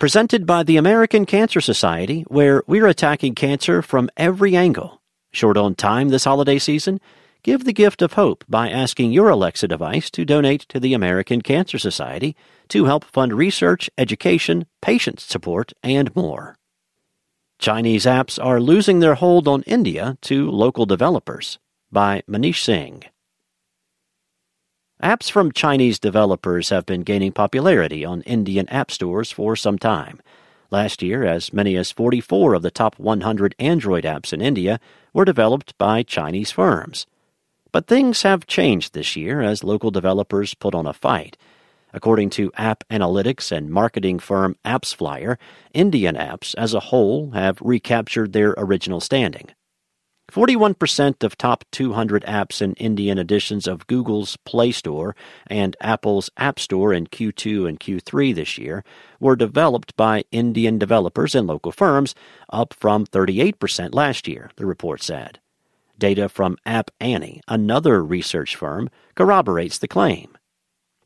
Presented by the American Cancer Society, where we're attacking cancer from every angle. Short on time this holiday season? Give the gift of hope by asking your Alexa device to donate to the American Cancer Society to help fund research, education, patient support, and more. Chinese apps are losing their hold on India to local developers. By Manish Singh. Apps from Chinese developers have been gaining popularity on Indian app stores for some time. Last year, as many as 44 of the top 100 Android apps in India were developed by Chinese firms. But things have changed this year as local developers put on a fight. According to app analytics and marketing firm AppsFlyer, Indian apps as a whole have recaptured their original standing. 41% of top 200 apps in Indian editions of Google's Play Store and Apple's App Store in Q2 and Q3 this year were developed by Indian developers and local firms, up from 38% last year, the report said. Data from App Annie, another research firm, corroborates the claim.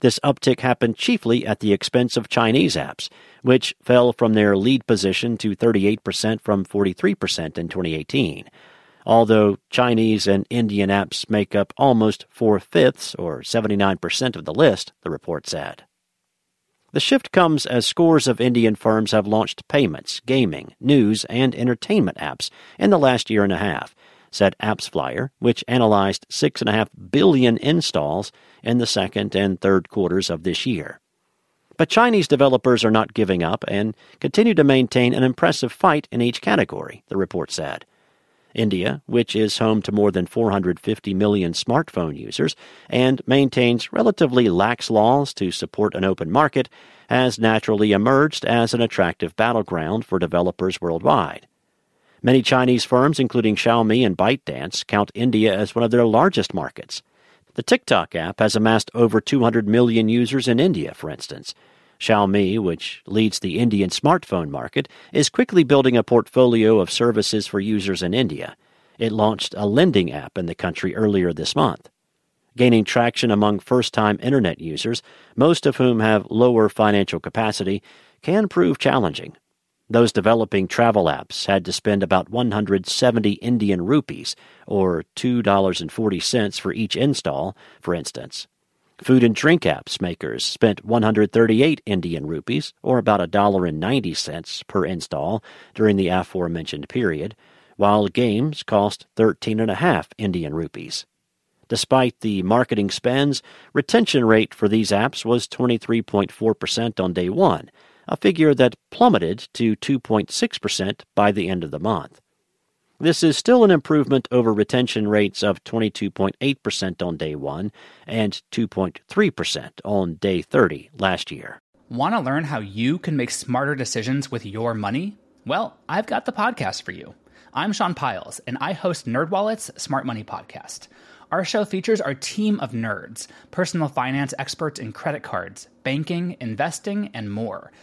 This uptick happened chiefly at the expense of Chinese apps, which fell from their lead position to 38% from 43% in 2018. Although Chinese and Indian apps make up almost four fifths, or 79% of the list, the report said. The shift comes as scores of Indian firms have launched payments, gaming, news, and entertainment apps in the last year and a half, said AppsFlyer, which analyzed 6.5 billion installs in the second and third quarters of this year. But Chinese developers are not giving up and continue to maintain an impressive fight in each category, the report said. India, which is home to more than 450 million smartphone users and maintains relatively lax laws to support an open market, has naturally emerged as an attractive battleground for developers worldwide. Many Chinese firms, including Xiaomi and ByteDance, count India as one of their largest markets. The TikTok app has amassed over 200 million users in India, for instance. Xiaomi, which leads the Indian smartphone market, is quickly building a portfolio of services for users in India. It launched a lending app in the country earlier this month. Gaining traction among first time Internet users, most of whom have lower financial capacity, can prove challenging. Those developing travel apps had to spend about 170 Indian rupees, or $2.40 for each install, for instance. Food and drink apps makers spent 138 Indian rupees, or about $1.90 per install, during the aforementioned period, while games cost 13.5 Indian rupees. Despite the marketing spends, retention rate for these apps was 23.4% on day one, a figure that plummeted to 2.6% by the end of the month. This is still an improvement over retention rates of 22.8% on day one and 2.3% on day 30 last year. Want to learn how you can make smarter decisions with your money? Well, I've got the podcast for you. I'm Sean Pyles, and I host NerdWallet's Smart Money Podcast. Our show features our team of nerds, personal finance experts in credit cards, banking, investing, and more –